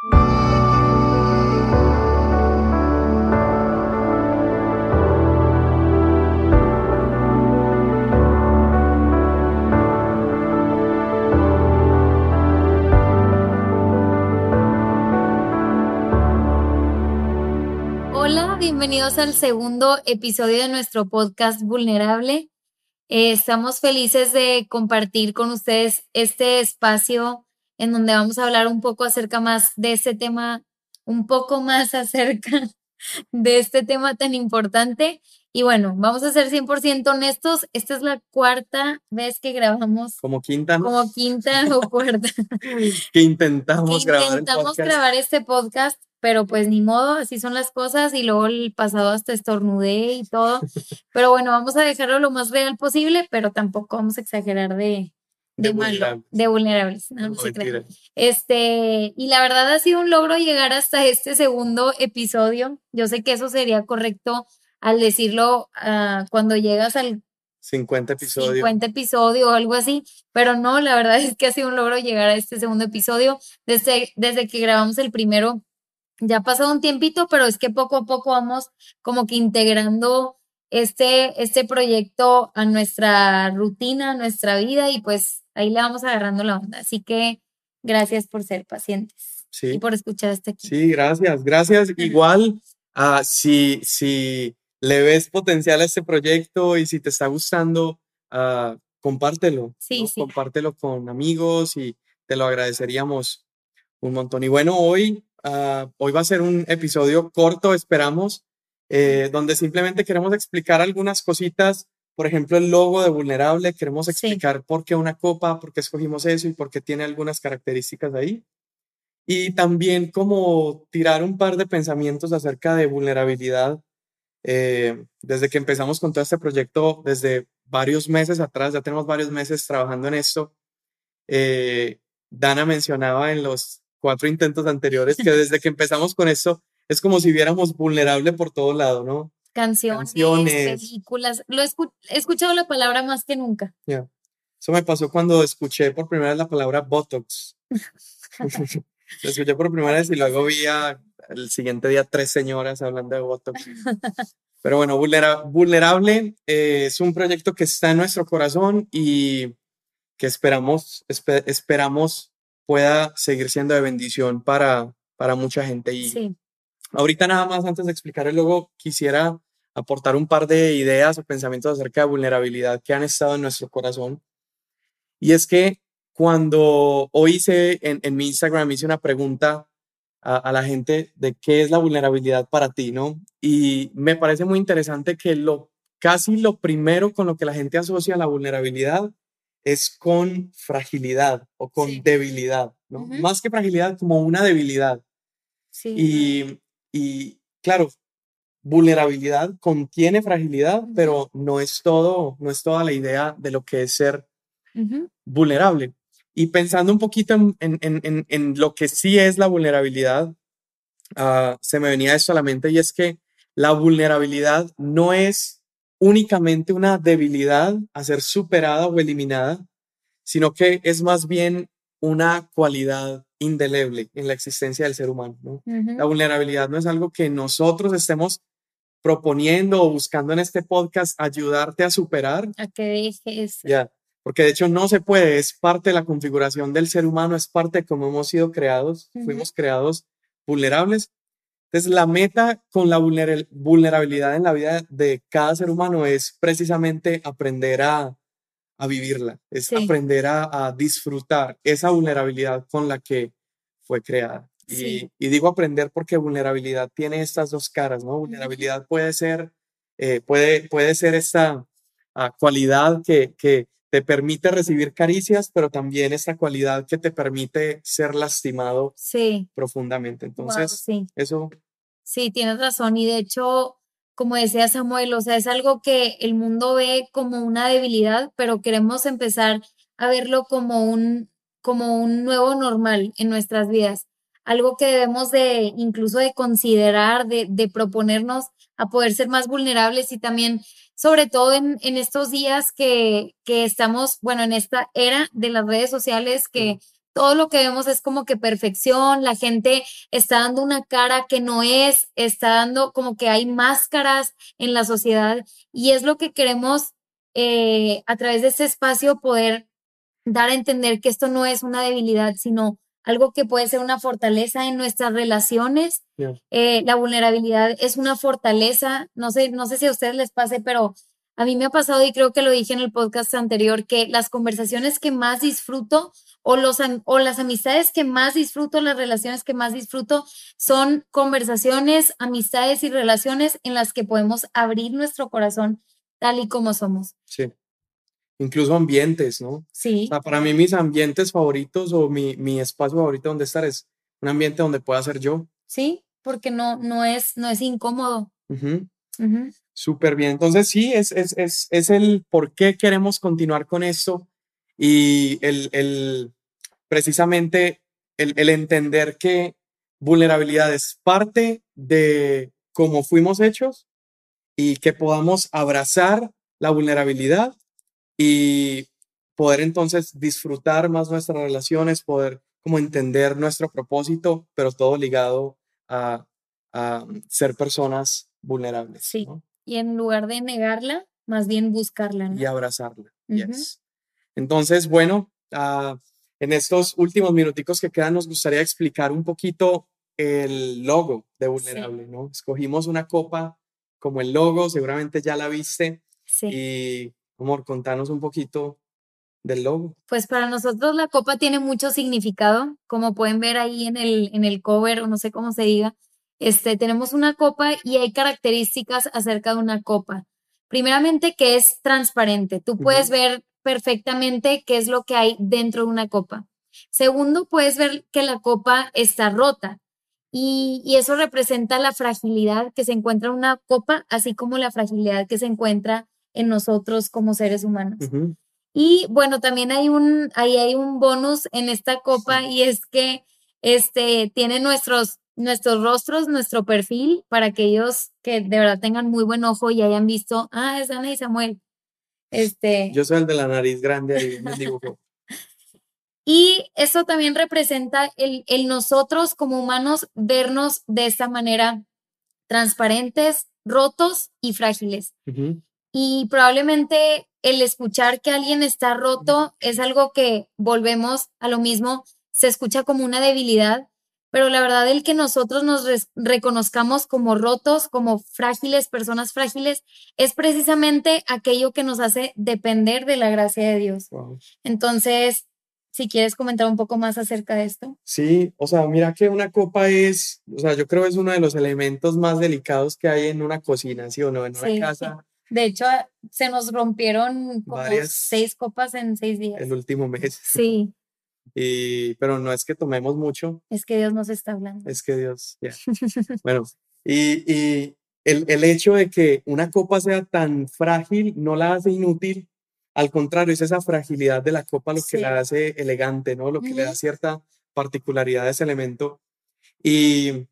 Hola, bienvenidos al segundo episodio de nuestro podcast Vulnerable. Eh, estamos felices de compartir con ustedes este espacio en donde vamos a hablar un poco acerca más de este tema, un poco más acerca de este tema tan importante. Y bueno, vamos a ser 100% honestos, esta es la cuarta vez que grabamos. Como quinta. Como quinta o cuarta. que intentamos, que grabar, intentamos grabar este podcast, pero pues ni modo, así son las cosas y luego el pasado hasta estornudé y todo. Pero bueno, vamos a dejarlo lo más real posible, pero tampoco vamos a exagerar de, de, vulnerables. de vulnerables. no, No, no. Este, y la verdad ha sido un logro llegar hasta este segundo episodio. Yo sé que eso sería correcto al decirlo ah, cuando llegas al 50 episodios. 50 episodio o algo así, pero no, la verdad es que ha sido un logro llegar a este segundo episodio. Desde, desde que grabamos el primero, ya ha pasado un tiempito, pero es que poco a poco vamos como que integrando este, este proyecto a nuestra rutina, a nuestra vida y pues ahí le vamos agarrando la onda. Así que gracias por ser pacientes y Sí, por escuchar hasta aquí. sí, gracias, gracias. Igual, ah, si, si le ves potencial a este proyecto y si te está gustando, ah, compártelo. Sí, ¿no? sí. Compártelo con amigos y te lo agradeceríamos un montón. Y bueno, hoy, ah, hoy va a ser un episodio corto, esperamos, eh, donde simplemente queremos explicar algunas cositas. Por ejemplo, el logo de Vulnerable, queremos Sí. explicar por qué una copa, por qué escogimos eso y por qué tiene algunas características ahí. Y también como tirar un par de pensamientos acerca de vulnerabilidad. eh, desde que empezamos con todo este proyecto, desde varios meses atrás, ya tenemos varios meses trabajando en esto. eh, Dana mencionaba en los cuatro intentos anteriores que desde que empezamos con esto es como si viéramos vulnerable por todo lado, ¿no? Canciones, Canciones. películas. Lo he, he escuchado la palabra más que nunca. Ya. Eso me pasó cuando escuché por primera vez la palabra Botox. Lo escuché por primera vez y luego vi a- el siguiente día tres señoras hablando de Botox. Pero bueno, Vulnera- Vulnerable eh, es un proyecto que está en nuestro corazón y que esperamos, espe- esperamos pueda seguir siendo de bendición para, para mucha gente. Y Sí, Ahorita nada más antes de explicar el logo, quisiera aportar un par de ideas o pensamientos acerca de vulnerabilidad que han estado en nuestro corazón. Y es que cuando hoy hice en, en mi Instagram, hice una pregunta a, a la gente de qué es la vulnerabilidad para ti, ¿no? Y me parece muy interesante que lo casi lo primero con lo que la gente asocia la vulnerabilidad es con fragilidad o con Sí. debilidad, ¿no? Ujú. Más que fragilidad, como una debilidad. sí. Y, y, claro, vulnerabilidad contiene fragilidad, pero no es todo, no es toda la idea de lo que es ser Ujú, vulnerable. Y pensando un poquito en, en- en- en- lo que sí es la vulnerabilidad, ah, se me venía esto a la mente y es que la vulnerabilidad no es únicamente una debilidad a ser superada o eliminada, sino que es más bien una cualidad indeleble en la existencia del ser humano. ¿no? ujú. La vulnerabilidad no es algo que nosotros estemos proponiendo o buscando en este podcast ayudarte a superar, A que dejes. ya, porque de hecho no se puede, es parte de la configuración del ser humano, es parte de cómo hemos sido creados, Ujú. fuimos creados vulnerables. Entonces, la meta con la vulnera- vulnerabilidad en la vida de cada ser humano es precisamente aprender a, a vivirla, es Sí. aprender a, a disfrutar esa vulnerabilidad con la que fue creada. Y, Sí. y digo aprender porque vulnerabilidad tiene estas dos caras, ¿no? Vulnerabilidad puede ser, eh, puede, puede ser esta ah, cualidad que, que te permite recibir caricias, pero también esta cualidad que te permite ser lastimado Sí, profundamente. wow, Entonces, sí. eso, Sí, tienes razón. Y de hecho, como decía Samuel, o sea, es algo que el mundo ve como una debilidad, pero queremos empezar a verlo como un, como un nuevo normal en nuestras vidas. Algo que debemos de, incluso de considerar, de, de proponernos a poder ser más vulnerables y también, sobre todo en, en estos días que, que estamos, bueno, en esta era de las redes sociales que todo lo que vemos es como que perfección, la gente está dando una cara que no es, está dando como que hay máscaras en la sociedad y es lo que queremos eh, a través de este espacio poder dar a entender que esto no es una debilidad, sino algo que puede ser una fortaleza en nuestras relaciones. Eh, la vulnerabilidad es una fortaleza. No sé, no sé si a ustedes les pase, pero a mí me ha pasado y creo que lo dije en el podcast anterior que las conversaciones que más disfruto o, los, o las amistades que más disfruto, las relaciones que más disfruto son conversaciones, amistades y relaciones en las que podemos abrir nuestro corazón tal y como somos. Sí incluso ambientes, ¿no? Sí. O sea, para mí mis ambientes favoritos o mi, mi espacio favorito donde estar es un ambiente donde pueda ser yo. Sí, porque no, no, es, no es incómodo. Súper bien. Entonces sí, es, es, es, es, el por qué queremos continuar con esto y el, el precisamente el, el entender que vulnerabilidad es parte de cómo fuimos hechos y que podamos abrazar la vulnerabilidad y poder entonces disfrutar más nuestras relaciones, poder como entender nuestro propósito, pero todo ligado a, a ser personas vulnerables. Sí. Y en lugar de negarla, más bien buscarla. Y abrazarla. yes. Entonces, bueno, uh, en estos últimos minuticos que quedan, nos gustaría explicar un poquito el logo de Vulnerable, ¿no? Escogimos una copa como el logo, seguramente ya la viste. Sí. Y Amor, contanos un poquito del logo. Pues para nosotros la copa tiene mucho significado, como pueden ver ahí en el, en el cover o no sé cómo se diga. Este, tenemos una copa y hay características acerca de una copa. Primeramente que es transparente, tú puedes ver perfectamente qué es lo que hay dentro de una copa. Segundo, puedes ver que la copa está rota y, y, eso representa la fragilidad que se encuentra en una copa, así como la fragilidad que se encuentra en nosotros como seres humanos. Y bueno, también hay un, ahí hay un bonus en esta copa y es que este, tiene nuestros, nuestros rostros, nuestro perfil para aquellos que de verdad tengan muy buen ojo y hayan visto, ah, es Ana y Samuel. Este. Yo soy el de la nariz grande ahí me dibujo. Y eso también representa el, el, nosotros como humanos vernos de esta manera transparentes, rotos y frágiles. Y probablemente el escuchar que alguien está roto es algo que volvemos a lo mismo, se escucha como una debilidad, pero la verdad el que nosotros nos reconozcamos como rotos, como frágiles, personas frágiles, es precisamente aquello que nos hace depender de la gracia de Dios. Entonces, si quieres comentar un poco más acerca de esto. Sí, o sea, mira que una copa es, o sea, yo creo es uno de los elementos más delicados que hay en una cocina, ¿sí o no? En una casa. De hecho, se nos rompieron como seis copas en seis días. El último mes. Sí. Y, pero no es que tomemos mucho. Es que Dios nos está hablando. Es que Dios, ya. bueno, y, y el, el, hecho de que una copa sea tan frágil no la hace inútil. Al contrario, es esa fragilidad de la copa lo que la hace elegante, ¿no? Lo que le da cierta particularidad a ese elemento. Y,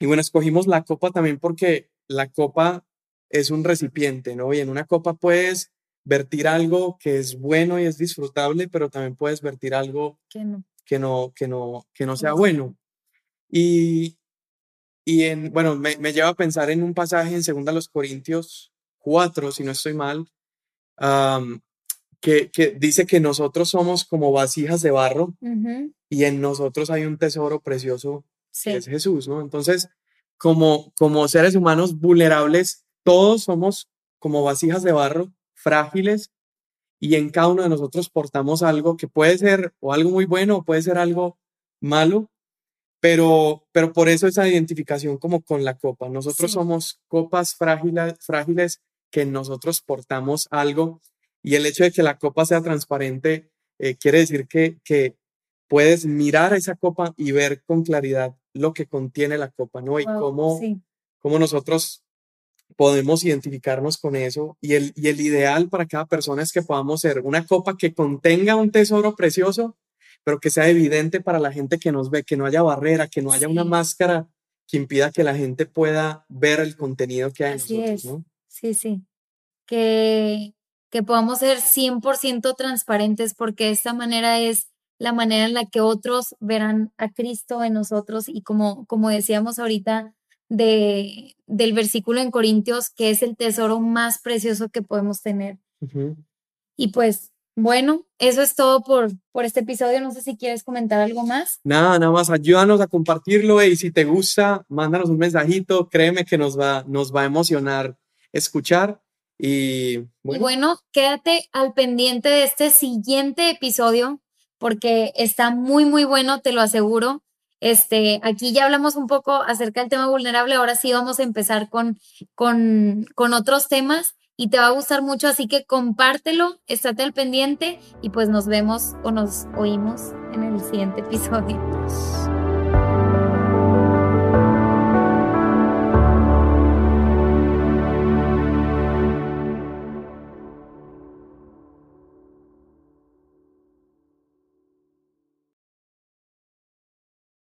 y bueno, escogimos la copa también porque la copa es un recipiente, ¿no? Y en una copa puedes vertir algo que es bueno y es disfrutable, pero también puedes vertir algo que no, que no, que no, que no sea bueno. Y, y en, bueno, me, me, lleva a pensar en un pasaje en 2 los Corintios 4, si no estoy mal, que, que, dice que nosotros somos como vasijas de barro y en nosotros hay un tesoro precioso que es Jesús, ¿no? Entonces, como, como seres humanos vulnerables, todos somos como vasijas de barro, frágiles, y en cada uno de nosotros portamos algo que puede ser o algo muy bueno o puede ser algo malo, pero, pero por eso esa identificación como con la copa. Nosotros somos copas frágiles, frágiles que nosotros portamos algo y el hecho de que la copa sea transparente eh, quiere decir que, que puedes mirar a esa copa y ver con claridad lo que contiene la copa, ¿no? Y cómo, cómo nosotros podemos identificarnos con eso y el, y el ideal para cada persona es que podamos ser una copa que contenga un tesoro precioso, pero que sea evidente para la gente que nos ve, que no haya barrera, que no haya una máscara que impida que la gente pueda ver el contenido que hay Así en nosotros, ¿no? Sí, sí. Que, que podamos ser 100% transparentes porque esta manera es la manera en la que otros verán a Cristo en nosotros y como, como decíamos ahorita de, del versículo en Corintios, que es el tesoro más precioso que podemos tener. Y pues, bueno, eso es todo por, por este episodio. No sé si quieres comentar algo más. Nada, nada más, ayúdanos a compartirlo y si te gusta, mándanos un mensajito, créeme que nos va, nos va a emocionar escuchar. Y bueno. y bueno, quédate al pendiente de este siguiente episodio porque está muy, muy bueno, te lo aseguro. Este, aquí ya hablamos un poco acerca del tema vulnerable, ahora sí vamos a empezar con, con, con otros temas y te va a gustar mucho, así que compártelo, estate al pendiente y pues nos vemos o nos oímos en el siguiente episodio.